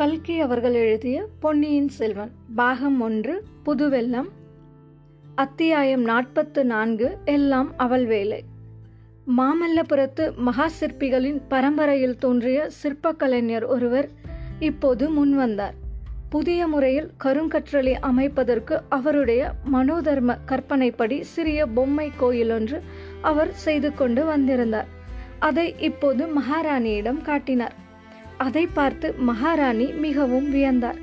கல்கி அவர்கள் எழுதிய பொன்னியின் செல்வன் பாகம் ஒன்று புதுவெல்லம் அத்தியாயம் நாற்பத்து நான்கு எல்லாம் அவள் வேலை. மாமல்லபுரத்து மகா சிற்பிகளின் பரம்பரையில் தோன்றிய சிற்பக்கலைஞர் ஒருவர் இப்போது முன்வந்தார் புதிய முறையில் கருங்கற்றலை அமைப்பதற்கு அவருடைய மனோதர்ம கற்பனைப்படி சிறிய பொம்மை கோயில் ஒன்று அவர் செய்து கொண்டு வந்திருந்தார். அதை இப்போது மகாராணியிடம் காட்டினார். அதை பார்த்து மகாராணி மிகவும் வியந்தார்.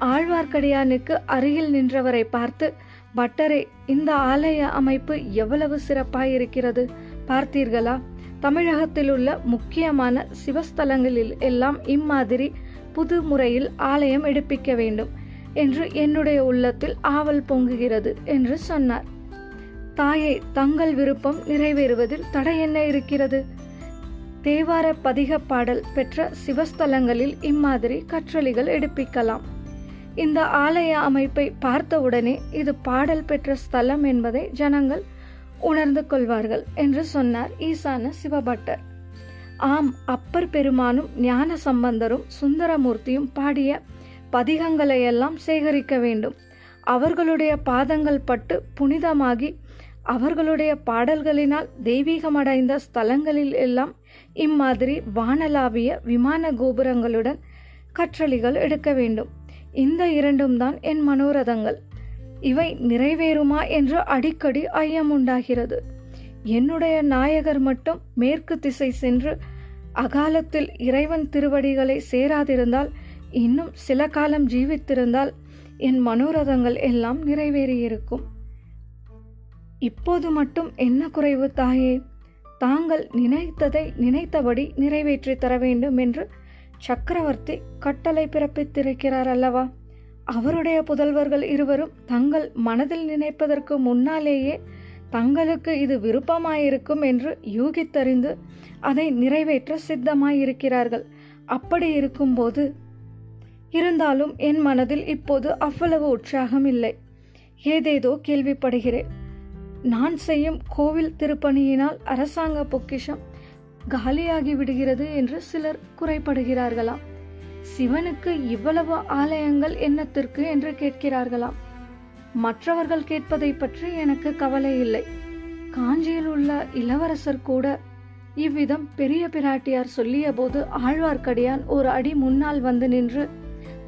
ஆழ்வார்க்கடியானுக்கு அருகில் நின்றவரை பார்த்து பட்டரே இந்த ஆலய அமைப்பு எவ்வளவு சிறப்பாயிருக்கிறது பார்த்தீர்களா? தமிழகத்தில் உள்ள முக்கியமான சிவஸ்தலங்களில் எல்லாம் இம்மாதிரி புது முறையில் ஆலயம் எடுப்பிக்க வேண்டும் என்று என்னுடைய உள்ளத்தில் ஆவல் பொங்குகிறது என்று சொன்னார். தாயை தங்கள் விருப்பம் நிறைவேறுவதில் தடை என்ன இருக்கிறது? தேவார பதிக பாடல் பெற்ற சிவஸ்தலங்களில் இம்மாதிரி கற்றளிகள் எடுப்பிக்கலாம். இந்த ஆலய அமைப்பை பார்த்தவுடனே இது பாடல் பெற்ற ஸ்தலம் என்பதை ஜனங்கள் உணர்ந்து கொள்வார்கள் என்று சொன்னார் ஈசான சிவபட்டர். ஆம் அப்பர் பெருமானும் ஞான சம்பந்தரும் சுந்தரமூர்த்தியும் பாடிய பதிகங்களையெல்லாம் சேகரிக்க வேண்டும். அவர்களுடைய பாதங்கள் பட்டு புனிதமாகி அவர்களுடைய பாடல்களினால் தெய்வீகமடைந்த ஸ்தலங்களில் எல்லாம் இம்மாதிரி வானலாவிய விமான கோபுரங்களுடன் கற்றளிகள் எடுக்க வேண்டும். இந்த இரண்டும் தான் என் மனோரதங்கள். இவை நிறைவேறுமா என்று அடிக்கடி ஐயம் உண்டாகிறது. என்னுடைய நாயகர் மட்டும் மேற்கு திசை சென்று அகாலத்தில் இறைவன் திருவடிகளை சேராதிருந்தால் இன்னும் சில காலம் ஜீவித்திருந்தால் என் மனோரதங்கள் எல்லாம் நிறைவேறியிருக்கும். இப்போது மட்டும் என்ன குறைவு தாயே? தாங்கள் நினைத்ததை நினைத்தபடி நிறைவேற்றி தர வேண்டும் என்று சக்கரவர்த்தி கட்டளை பிறப்பித்திருக்கிறார் அல்லவா அவருடைய புதல்வர்கள் இருவரும் தங்கள் மனதில் நினைப்பதற்கு முன்னாலேயே தங்களுக்கு இது விருப்பமாயிருக்கும் என்று யூகித்தறிந்து அதை நிறைவேற்ற சித்தமாயிருக்கிறார்கள். அப்படி இருக்கும்போது இருந்தாலும் என் மனதில் இப்போது அவ்வளவு உற்சாகம் இல்லை. ஏதேதோ கேள்விப்படுகிறேன். நான் செய்யும் கோவில் திருப்பணியினால் அரசாங்க பொக்கிஷம் காலியாகி விடுகிறது என்று சிலர் குறைப்படுகிறார்களாம். சிவனுக்கு இவ்வளவு ஆலயங்கள் என்னத்திற்கு என்று கேட்கிறார்களாம். மற்றவர்கள் கேட்பதை பற்றி எனக்கு கவலை இல்லை. காஞ்சியில் உள்ள இளவரசர் கூட இவ்விதம் பெரிய பிராட்டியார் சொல்லிய போது ஆழ்வார்க்கடியான் ஒரு அடி முன்னால் வந்து நின்று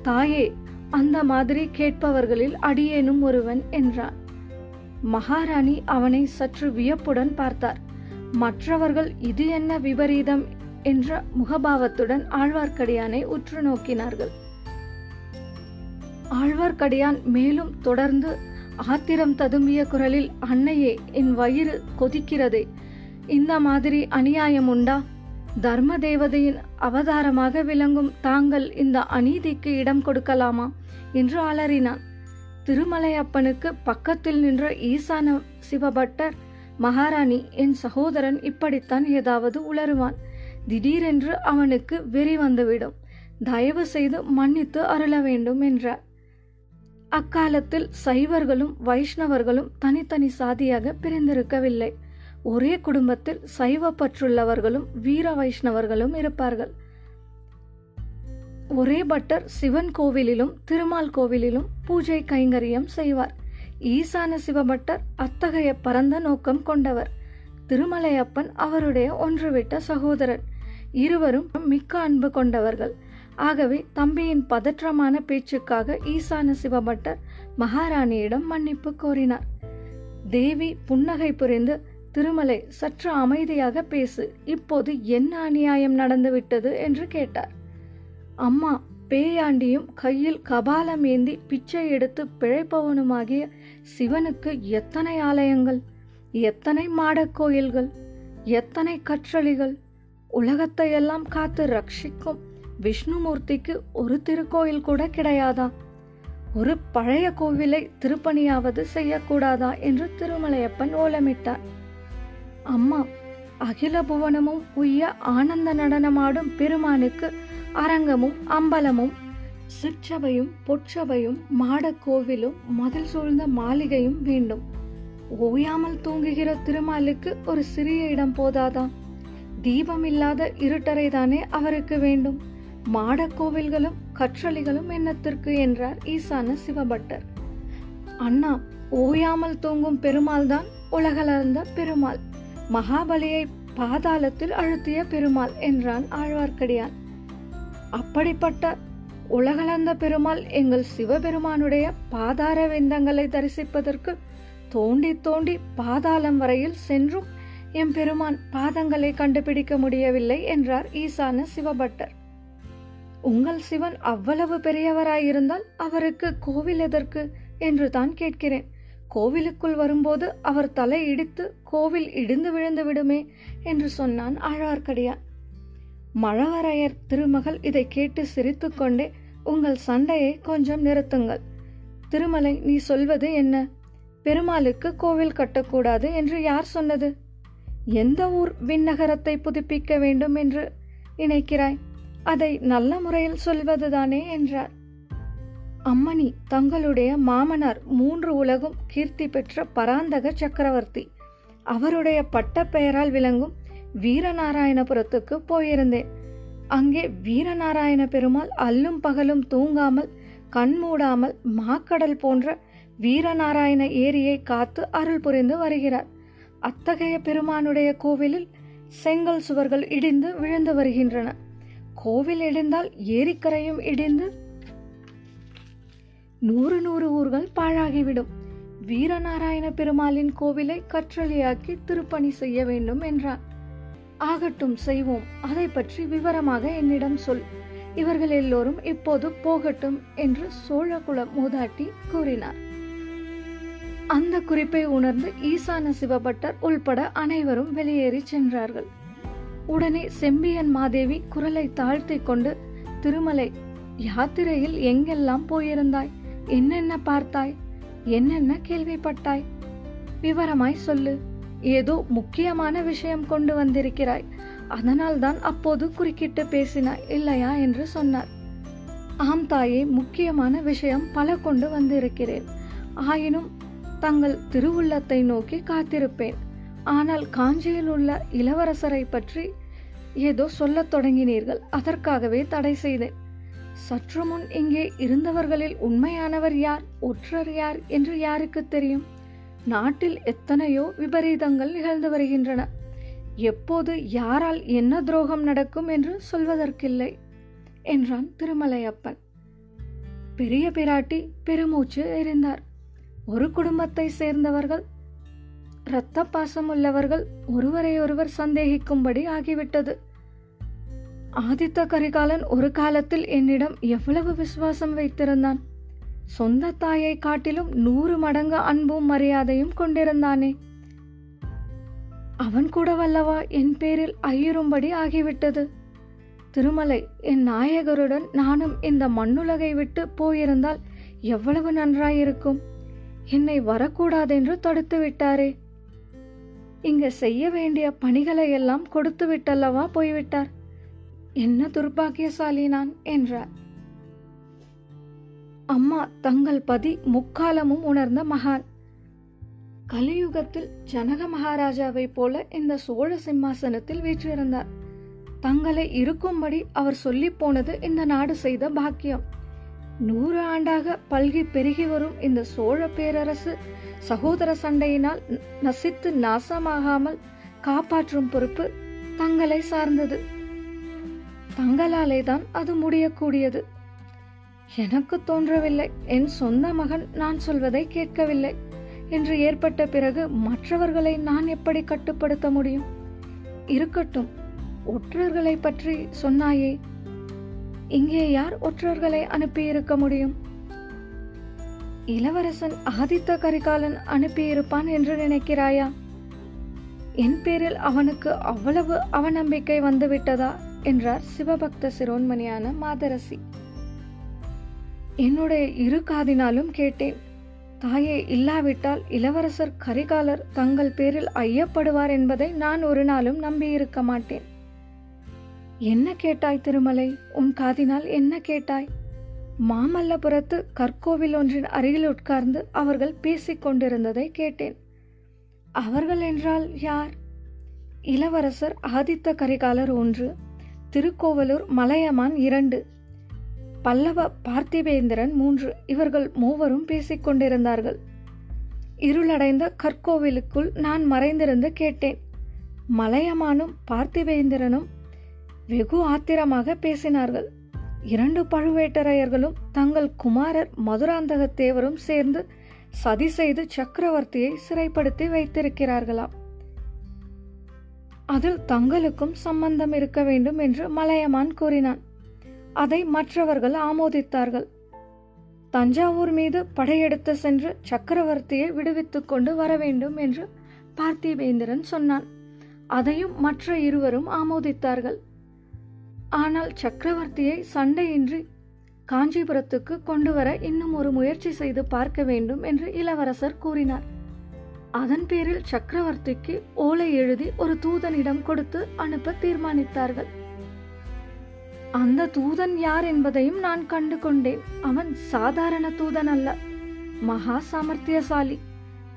தாயே அந்த மாதிரி கேட்பவர்களில் அடியேனும் ஒருவன் என்றான். மகாராணி அவனை சற்று வியப்புடன் பார்த்தார். மற்றவர்கள் இது என்ன விபரீதம் என்ற முகபாவத்துடன் ஆழ்வார்க்கடியானை உற்று நோக்கினார்கள். ஆழ்வார்க்கடியான் மேலும் தொடர்ந்து ஆத்திரம் ததும்பிய குரலில் அன்னையே என் வயிறு கொதிக்கிறதே இந்த மாதிரி அநியாயம் உண்டா தர்ம தேவதையின் அவதாரமாக விளங்கும் தாங்கள் இந்த அநீதிக்கு இடம் கொடுக்கலாமா? என்று அலறினான் திருமலையப்பனுக்கு பக்கத்தில் நின்ற ஈசான சிவபட்டர் மகாராணி என் சகோதரன் இப்படித்தான் ஏதாவது உளருவான் திடீரென்று அவனுக்கு வெறி வந்துவிடும். தயவு செய்து மன்னித்து அருள வேண்டும் என்றார். அக்காலத்தில் சைவர்களும் வைஷ்ணவர்களும் தனித்தனி சாதியாக பிரிந்திருக்கவில்லை. ஒரே குடும்பத்தில் சைவ பற்றுள்ளவர்களும் வீர வைஷ்ணவர்களும் இருப்பார்கள். ஒரே பட்டர் சிவன் கோவிலிலும் திருமால் கோவிலிலும் பூஜை கைங்கரியம் செய்வார். ஈசான சிவபட்டர் அத்தகைய பரந்த நோக்கம் கொண்டவர். திருமலையப்பன் அவருடைய ஒன்றுவிட்ட சகோதரன் இருவரும் மிக்க அன்பு கொண்டவர்கள். ஆகவே தம்பியின் பதற்றமான பேச்சுக்காக ஈசான சிவபட்டர் மகாராணியிடம் மன்னிப்பு கோரினார். தேவி புன்னகை புரிந்து திருமலை சற்று அமைதியாக பேசு. இப்போது என்ன அநியாயம் நடந்துவிட்டது? என்று கேட்டார். அம்மா பேயாண்டியும் கையில் கபாலம் ஏந்தி பிச்சை எடுத்து பிழைப்பவனுமாகிய சிவனுக்கு எத்தனை ஆலயங்கள் எத்தனை மாடக் கோயில்கள் எத்தனை கற்றளிகள் உலகத்தையெல்லாம் காத்து ரட்சிக்கும் விஷ்ணுமூர்த்திக்கு ஒரு திருக்கோயில் கூட கிடையாதா? ஒரு பழைய கோவிலை திருப்பணியாவது செய்யக்கூடாதா? என்று திருமலையப்பன் ஓலமிட்டார் அம்மா அகில புவனமும் உய்ய ஆனந்த நடனமாடும் பெருமானுக்கு அரங்கமும் அம்பலமும் சிற்றவையும் பொற்றவையும் மாடக் கோவிலும் மதில் சூழ்ந்த மாளிகையும் வேண்டும். ஓயாமல் தூங்குகிற திருமாலுக்கு ஒரு சிறிய இடம் போதாதா? தீபம் இல்லாத இருட்டறை தானே அவருக்கு வேண்டும். மாடக் கோவில்களும் கற்றளிகளும் என்னத்திற்கு என்றார் ஈசான சிவபட்டர். அண்ணா ஓயாமல் தூங்கும் பெருமாள் தான் உலகளர்ந்த பெருமாள். மகாபலியை பாதாளத்தில் அழுத்திய பெருமாள் என்றான் ஆழ்வார்க்கடியான். அப்படிப்பட்ட உலகளந்த பெருமாள் எங்கள் சிவபெருமானுடைய பாதார விந்தங்களை தரிசிப்பதற்கு தோண்டி தோண்டி பாதாளம் வரையில் சென்றும் எம் பெருமான் பாதங்களை கண்டுபிடிக்க முடியவில்லை என்றார் ஈசான சிவபட்டர். உங்கள் சிவன் அவ்வளவு பெரியவராயிருந்தால் அவருக்கு கோவில் எதற்கு? என்று தான் கேட்கிறேன். கோவிலுக்குள் வரும்போது அவர் தலை இடித்து கோவில் இடிந்து விழுந்து விடுமே என்று சொன்னான் ஆழ்வார்க்கடியான். மழவரையர் திருமகள் இதை கேட்டு சிரித்துக்கொண்டே உங்கள் சண்டையை கொஞ்சம் நிறுத்துங்கள். திருமலை நீ சொல்வது என்ன? பெருமாளுக்கு கோவில் கட்டக்கூடாது என்று யார் சொன்னது? எந்த ஊர் விண்ணகரத்தை புதுப்பிக்க வேண்டும் என்று நினைக்கிறாய்? அதை நல்ல முறையில் சொல்வதுதானே என்றார். அம்மணி தங்களுடைய மாமனார் மூன்று உலகும் கீர்த்தி பெற்ற பராந்தக சக்கரவர்த்தி. அவருடைய பட்ட பெயரால் விளங்கும் வீரநாராயணபுரத்துக்கு போயிருந்தேன். அங்கே வீரநாராயண பெருமாள் அல்லும் பகலும் தூங்காமல் கண் மூடாமல் மாக்கடல் போன்ற வீரநாராயண ஏரியை காத்து அருள் புரிந்து வருகிறார். அத்தகைய பெருமானுடைய கோவிலில் செங்கல் சுவர்கள் இடிந்து விழுந்து வருகின்றன. கோவில் இடிந்தால் ஏரிக்கரையும் இடிந்து நூறு நூறு ஊர்கள் பாழாகிவிடும். வீரநாராயண பெருமாளின் கோவிலை கற்றளியாக்கி திருப்பணி செய்ய வேண்டும் என்றார் ஆகட்டும் செய்வோம். அதை பற்றி விவரமாக என்னிடம் சொல். இவர்கள் எல்லோரும் இப்போது போகட்டும் என்று சோழகுல மூதாட்டி கூறினார். அந்த குறிப்பை உணர்ந்து ஈசான சிவபட்டர் உள்பட அனைவரும் வெளியேறி சென்றார்கள். உடனே செம்பியன் மாதேவி குரலை தாழ்த்தி கொண்டு திருமலை யாத்திரையில் எங்கெல்லாம் போயிருந்தாய்? என்னென்ன பார்த்தாய்? என்னென்ன கேள்விப்பட்டாய்? விவரமாய் சொல்லு. ஏதோ முக்கியமான விஷயம் கொண்டு வந்திருக்கிறாய். அதனால்தான் அப்போது குறுக்கிட்டு பேசினாய் இல்லையா என்று சொன்னார். ஆம் தாயே முக்கியமான விஷயம் பல கொண்டு வந்திருக்கிறேன். ஆயினும் தங்கள் திருவுள்ளத்தை நோக்கி காத்திருப்பேன். ஆனால் காஞ்சியில் உள்ள இளவரசரை பற்றி ஏதோ சொல்லத் தொடங்கினீர்கள் அதற்காகவே தடை செய்தேன். சற்று முன் இங்கே இருந்தவர்களில் உண்மையானவர் யார் ஒற்றர் யார் என்று யாருக்கு தெரியும்? நாட்டில் எத்தனையோ விபரீதங்கள் நிகழ்ந்து வருகின்றன. எப்போது யாரால் என்ன துரோகம் நடக்கும் என்று சொல்வதற்கில்லை என்றான் திருமலையப்பன். பெரிய பிராட்டி பெருமூச்சு எறிந்தார். ஒரு குடும்பத்தை சேர்ந்தவர்கள் இரத்த பாசம் உள்ளவர்கள் ஒருவரை ஒருவர் சந்தேகிக்கும்படி ஆகிவிட்டது. ஆதித்த கரிகாலன் ஒரு காலத்தில் என்னிடம் எவ்வளவு விசுவாசம் வைத்திருந்தான்? சொந்த தாயை காட்டிலும் நூறு மடங்கு அன்பும் மரியாதையும் கொண்டிருந்தானே. அவன் கூட வல்லவா என் பேரில் ஐயரும்படி ஆகிவிட்டது. திருமலை என் நாயகருடன் நானும் இந்த மண்ணுலகை விட்டு போயிருந்தால் எவ்வளவு நன்றாயிருக்கும். என்னை வரக்கூடாதென்று தடுத்து விட்டாரே. இங்க செய்ய வேண்டிய பணிகளை எல்லாம் கொடுத்து விட்டல்லவா போய்விட்டார். என்ன துர்பாகியசாலி நான் என்றார். அம்மா தங்கள் பதி முக்காலமும் உணர்ந்த மகான். கலியுகத்தில் ஜனக மகாராஜாவை போல இந்த சோழ சிம்மாசனத்தில் வீற்றிருந்தார். தங்களை இருக்கும்படி அவர் சொல்லி போனது இந்த நாடு செய்த பாக்கியம். நூறு ஆண்டாக பல்கி பெருகி வரும் இந்த சோழ பேரரசு சகோதர சண்டையினால் நசித்து நாசமாகாமல் காப்பாற்றும் பொறுப்பு தங்களை சார்ந்தது. தங்களாலே தான் அது முடியக்கூடியது. எனக்கு தோன்றவில்லை. என் சொந்த மகன் நான் சொல்வதை கேட்கவில்லை. என்று ஏற்பட்ட பிறகு மற்றவர்களை நான் எப்படி கட்டுப்படுத்த முடியும்? இருக்கட்டும் ஒற்றர்களை பற்றி சொன்னாயே இங்கே யார் ஒற்றர்களை அனுப்பியிருக்க முடியும்? இளவரசன் ஆதித்த கரிகாலன் அனுப்பியிருப்பான் என்று நினைக்கிறாயா? என் பேரில் அவனுக்கு அவ்வளவு அவநம்பிக்கை வந்துவிட்டதா? என்றார் சிவபக்த சிரோன்மணியான மாதரசி. என்னுடைய இரு காதினாலும் கேட்டேன். தாயே இல்லாவிட்டால் இளவரசர் கரிகாலர் தங்கள் பேரில் ஐயப்படுவார் என்பதை நான் ஒரு நாளும் நம்பியிருக்க மாட்டேன். என்ன கேட்டாய் திருமலை? உன் காதினால் என்ன கேட்டாய்? மாமல்லபுரத்து கற்கோவில் ஒன்றின் அருகில் உட்கார்ந்து அவர்கள் பேசிக் கொண்டிருந்ததை கேட்டேன். அவர்கள் என்றால் யார்? இளவரசர் ஆதித்த கரிகாலர் ஒன்று திருக்கோவலூர் மலையமான் இரண்டு. பல்லவ பார்த்திபேந்திரன் மூன்று இவர்கள் மூவரும் பேசிக் கொண்டிருந்தார்கள். இருளடைந்த கற்கோவிலுக்குள் நான் மறைந்திருந்து கேட்டேன். மலையமானும் பார்த்திபேந்திரனும் வெகு ஆத்திரமாக பேசினார்கள். இரண்டு பழுவேட்டரையர்களும் தங்கள் குமாரர் மதுராந்தகத்தேவரும் சேர்ந்து சதி செய்து சக்கரவர்த்தியை சிறைப்படுத்தி வைத்திருக்கிறார்களாம். அதில் தங்களுக்கும் சம்பந்தம் இருக்க வேண்டும் என்று மலையமான் கூறினான். அதை மற்றவர்கள் ஆமோதித்தார்கள். தஞ்சாவூர் மீது படையெடுத்து சென்று சக்கரவர்த்தியை விடுவித்துக் கொண்டு வர வேண்டும் என்று பார்த்திவேந்திரன் சொன்னான். அதையும் மற்ற இருவரும் ஆமோதித்தார்கள். ஆனால் சக்கரவர்த்தியை சண்டையின்றி காஞ்சிபுரத்துக்கு கொண்டு வர இன்னும் ஒரு முயற்சி செய்து பார்க்க வேண்டும் என்று இளவரசர் கூறினார். அதன் பேரில் சக்கரவர்த்திக்கு ஓலை எழுதி ஒரு தூதனிடம் கொடுத்து அனுப்ப தீர்மானித்தார்கள். அந்த தூதன் யார் என்பதையும் நான் கண்டு கொண்டேன். அவன் சாதாரண தூதன் அல்ல மகா சாமர்த்தியசாலி.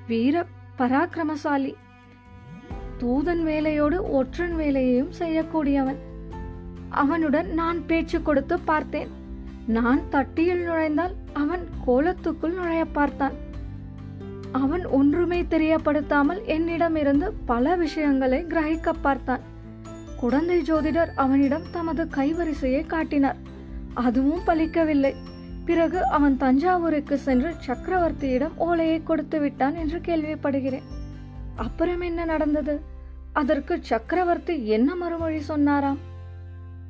வீர பராக்கிரமசாலி. தூதன் வேலையோடு ஒற்றன் வேலையையும் செய்யக்கூடியவன். அவனுடன் நான் பேச்சு கொடுத்து பார்த்தேன். நான் தட்டியில் நுழைந்தால் அவன் கோலத்துக்குள் நுழைய பார்த்தான். அவன் ஒன்றுமே தெரியப்படுத்தாமல் என்னிடமிருந்து பல விஷயங்களை கிரகிக்க பார்த்தான். குழந்தை ஜோதிடர் அவனிடம் தமது கைவரிசையை காட்டினார். அதுவும் பலிக்கவில்லை. பிறகு அவன் தஞ்சாவூருக்கு சென்று சக்கரவர்த்தியிடம் ஓலையை கொடுத்து விட்டான் என்று கேள்விப்படுகிறேன். அப்புறம் என்ன நடந்தது? அதற்கு சக்கரவர்த்தி என்ன மறுமொழி சொன்னாராம்?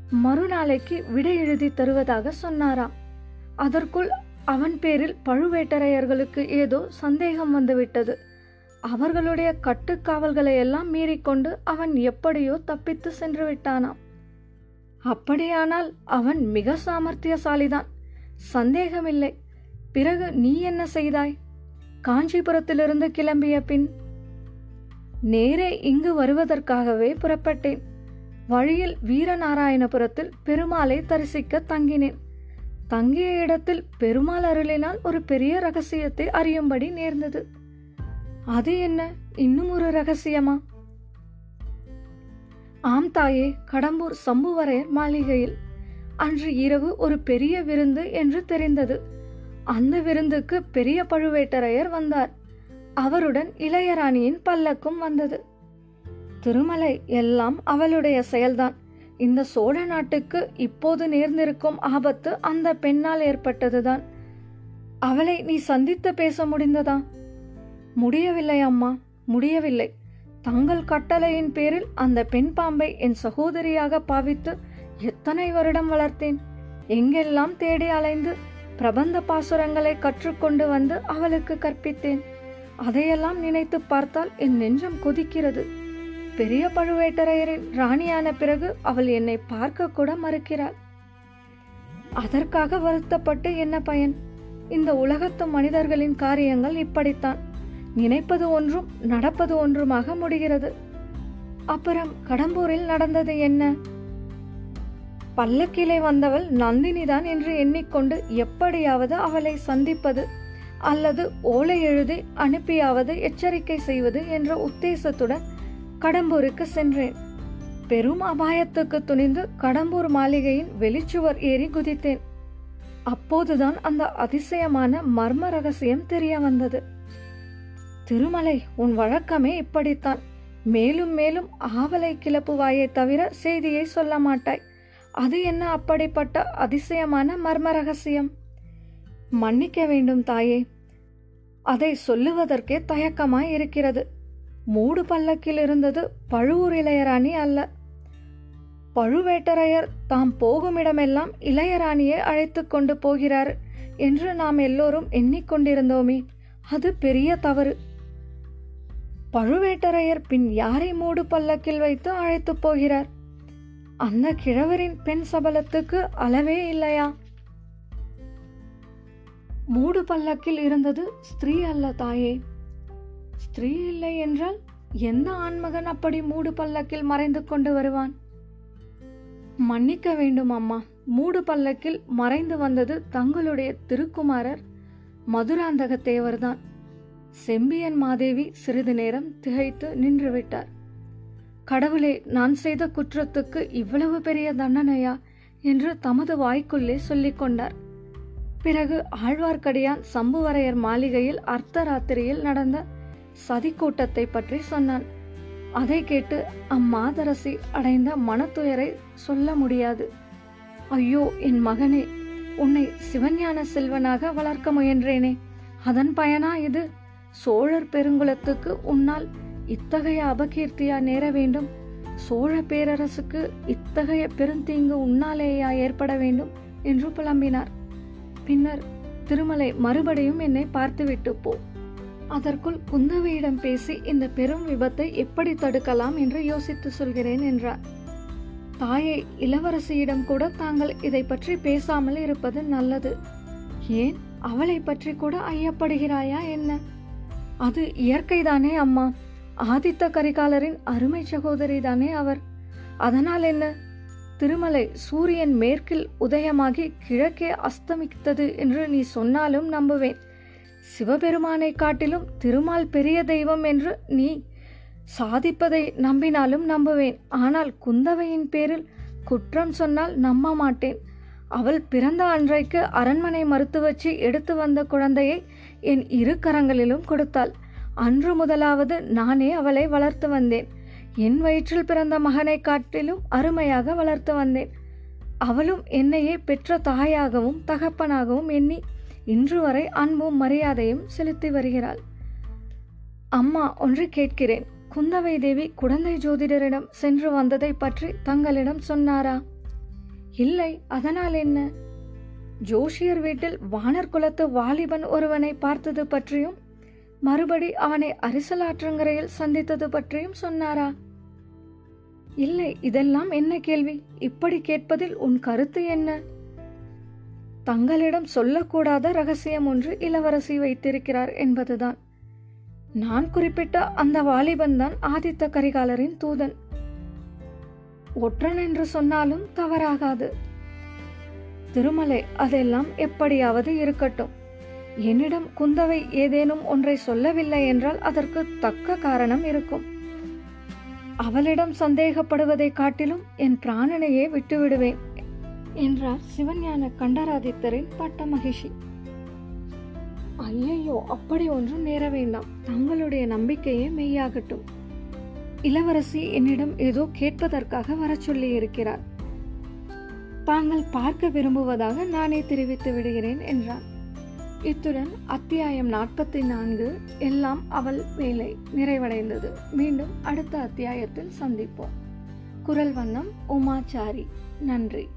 மறுநாளைக்கு விடை எழுதி தருவதாக சொன்னாராம். அதற்குள் அவன் பேரில் பழுவேட்டரையர்களுக்கு ஏதோ சந்தேகம் வந்துவிட்டது. அவர்களுடைய கட்டுக்காவல்களை எல்லாம் மீறிக்கொண்டு அவன் எப்படியோ தப்பித்து சென்று விட்டானாம். அப்படியானால் அவன் மிக சாமர்த்தியசாலிதான். சந்தேகமில்லை. பிறகு நீ என்ன செய்தாய்? காஞ்சிபுரத்திலிருந்து கிளம்பிய பின் நேரே இங்கு வருவதற்காகவே புறப்பட்டேன். வழியில் வீரநாராயணபுரத்தில் பெருமாளை தரிசிக்க தங்கினேன். தங்கிய இடத்தில் பெருமாள் அருளினால் ஒரு பெரிய ரகசியத்தை அறியும்படி நேர்ந்தது. அது என்ன? இன்னும் ஒரு ரகசியமா? ஆம் தாயே கடம்பூர் சம்புவரையர் மாளிகையில். அன்று இரவு ஒரு பெரிய விருந்து என்று தெரிந்தது. அந்த விருந்துக்கு பெரிய பழுவேட்டரையர் வந்தார். அவருடன் இளையராணியின் பல்லக்கும் வந்தது. திருமலை எல்லாம் அவளுடைய செயல்தான். இந்த சோழ நாட்டுக்கு இப்போது நேர்ந்திருக்கும் ஆபத்து அந்த பெண்ணால் ஏற்பட்டதுதான். அவளை நீ சந்தித்து பேச முடிந்ததா? முடியவில்லை அம்மா. முடியவில்லை. தங்கள் கட்டளையின் பேரில் அந்த பெண் பாம்பை என் சகோதரியாக பாவித்து எத்தனை வருடம் வளர்த்தேன். எங்கெல்லாம் தேடி அலைந்து பிரபந்த பாசுரங்களை கற்றுக்கொண்டு வந்து அவளுக்கு கற்பித்தேன். அதையெல்லாம் நினைத்து பார்த்தால் என் நெஞ்சம் கொதிக்கிறது. பெரிய பழுவேட்டரையரின் ராணியான பிறகு அவள் என்னை பார்க்க கூட மறுக்கிறாள். அதற்காக வருத்தப்பட்டு என்ன பயன்? இந்த உலகத்து மனிதர்களின் காரியங்கள் இப்படித்தான். நினைப்பது ஒன்றும் நடப்பது ஒன்றுமாக முடிகிறது. அப்புறம் கடம்பூரில் நடந்தது என்ன? பல்லக்கிலே வந்தவள் நந்தினிதான் என்று எண்ணிக்கொண்டு எப்படியாவது அவளை சந்திப்பது அல்லது ஓலை எழுதி அனுப்பியாவது எச்சரிக்கை செய்வது என்ற உத்தேசத்துடன் கடம்பூருக்கு சென்றேன். பெரும் அபாயத்துக்கு துணிந்து கடம்பூர் மாளிகையின் வெளிச்சுவர் ஏறி குதித்தேன். அப்போதுதான் அந்த அதிசயமான மர்ம ரகசியம் தெரிய வந்தது. திருமலை உன் வழக்கமே இப்படித்தான். மேலும் மேலும் ஆவலை கிளப்புவாயே தவிர செய்தியை சொல்ல மாட்டாய். அது என்ன அப்படிப்பட்ட அதிசயமான மர்ம ரகசியம்? மன்னிக்க வேண்டும் தாயே. அதை சொல்லுவதற்கே தயக்கமாய் இருக்கிறது. மூடு பல்லக்கில் இருந்தது பழுவூர் இளையராணி அல்ல. பழுவேட்டரையர் தாம் போகுமிடமெல்லாம் இளையராணியை அழைத்து கொண்டு போகிறார் என்று நாம் எல்லோரும் எண்ணிக்கொண்டிருந்தோமே அது பெரிய தவறு. பழுவேட்டரையர் பின் யாரை மூடு பல்லக்கில் வைத்து அழைத்து போகிறார்? அந்த கிழவரின் பெண் சபலத்துக்கு அளவே இல்லையா? மூடு பல்லக்கில் இருந்தது ஸ்திரீ அல்ல தாயே. ஸ்திரீ இல்லை என்றால் எந்த ஆண்மகன் அப்படி மூடு பல்லக்கில் மறைந்து கொண்டு வருவான்? மன்னிக்க வேண்டும் அம்மா. மூடு பல்லக்கில் மறைந்து வந்தது தங்களுடைய திருக்குமாரர் மதுராந்தக தேவர்தான் செம்பியன் மாதேவி சிறிது நேரம் திகைத்து நின்றுவிட்டார். கடவுளே நான் செய்த குற்றத்துக்கு இவ்வளவு பெரிய தண்டனையா? என்று தமது வாய்க்குள்ளே சொல்லிக் கொண்டார். பிறகு ஆழ்வார்க்கடியான் சம்புவரையர் மாளிகையில் அர்த்தராத்திரியில் நடந்த சதிக்கூட்டத்தை பற்றி சொன்னான். அதை கேட்டு அம்மாதரசி அடைந்த மனத்துயரை சொல்ல முடியாது. ஐயோ என் மகனே உன்னை சிவஞான செல்வனாக வளர்க்க முயன்றேனே அதன் பயனா இது? சோழர் பெருங்குலத்துக்கு உன்னால் இத்தகைய அபகீர்த்தியா நேர வேண்டும்? சோழ பேரரசுக்கு இத்தகைய பெருந்தீங்கு உன்னாலேயா ஏற்பட வேண்டும்? என்று புலம்பினார். பின்னர் திருமலை மறுபடியும் என்னை பார்த்துவிட்டு போ. அதற்குள் குந்தவையிடம் பேசி இந்த பெரும் விபத்தை எப்படி தடுக்கலாம் என்று யோசித்து சொல்கிறேன் என்றார். தாயை இளவரசியிடம் கூட தாங்கள் இதை பற்றி பேசாமல் இருப்பது நல்லது. ஏன் அவளை பற்றி கூட ஐயப்படுகிறாயா என்ன? அது இயற்கைதானே அம்மா. ஆதித்த கரிகாலரின் அருமை சகோதரி தானே அவர். அதனால் என்ன? திருமலை சூரியன் மேற்கில் உதயமாகி கிழக்கே அஸ்தமித்தது என்று நீ சொன்னாலும் நம்புவேன். சிவபெருமானை காட்டிலும் திருமால் பெரிய தெய்வம் என்று நீ சாதிப்பதை நம்பினாலும் நம்புவேன். ஆனால் குந்தவையின் பேரில் குற்றம் சொன்னால் நம்ப மாட்டேன் அவள் பிறந்த அன்றைக்கு அரண்மனை மருத்துவச்சி எடுத்து வந்த குழந்தையை என் இரு கரங்களிலும் கொடுத்தாள். அன்று முதலாவது நானே அவளை வளர்த்து வந்தேன். என் வயிற்றில் பிறந்த மகனை காட்டிலும் அருமையாக வளர்த்து வந்தேன். அவளும் என்னையே பெற்ற தாயாகவும் தகப்பனாகவும் எண்ணி இன்று வரை அன்பும் மரியாதையும் செலுத்தி வருகிறாள். அம்மா ஒன்று கேட்கிறேன். குந்தவை தேவி குழந்தை ஜோதிடரிடம் சென்று வந்ததை பற்றி தங்களிடம் சொன்னாரா? இல்லை அதனால் என்ன? ஜோஷியர் வீட்டில் வானர் குலத்து வாலிபன் ஒருவனை பார்த்தது பற்றியும் மறுபடி அவனை அரிசலாற்றங்கரையில் சந்தித்தது பற்றியும் சொன்னாரா? இல்லை இதெல்லாம் என்ன கேள்வி? இப்படி கேட்பதில் உன் கருத்து என்ன? தங்களிடம் சொல்லக்கூடாத ரகசியம் ஒன்று இளவரசி வைத்திருக்கிறார் என்பதுதான். நான் குறிப்பிட்ட அந்த வாலிபன் தான் ஆதித்த கரிகாலரின் தூதன். ஒற்றன் என்று சொன்னாலும் தவறாகாது. திருமலை அதெல்லாம் எப்படியாவது இருக்கட்டும். என்னிடம் குந்தவை ஏதேனும் ஒன்றை சொல்லவில்லை என்றால் அதற்கு தக்க காரணம் இருக்கும். அவளிடம் சந்தேகப்படுவதை காட்டிலும் என் பிராணனையே விட்டுவிடுவேன் என்றார் சிவஞான கண்டராதித்தரின் பட்ட மகிழ்ச்சி. ஐயையோ அப்படி ஒன்றும் நேர வேண்டாம். தங்களுடைய நம்பிக்கையே மெய்யாகட்டும். இளவரசி என்னிடம் ஏதோ கேட்பதற்காக வரச் சொல்லி இருக்கிறார் தாங்கள் பார்க்க விரும்புவதாக நானே தெரிவித்து விடுகிறேன் என்றான். இத்துடன் அத்தியாயம் நாற்பத்தி நான்கு எல்லாம் அவள் வேலை நிறைவடைந்தது. மீண்டும் அடுத்த அத்தியாயத்தில் சந்திப்போம். குரல் வண்ணம் உமாச்சாரி. நன்றி.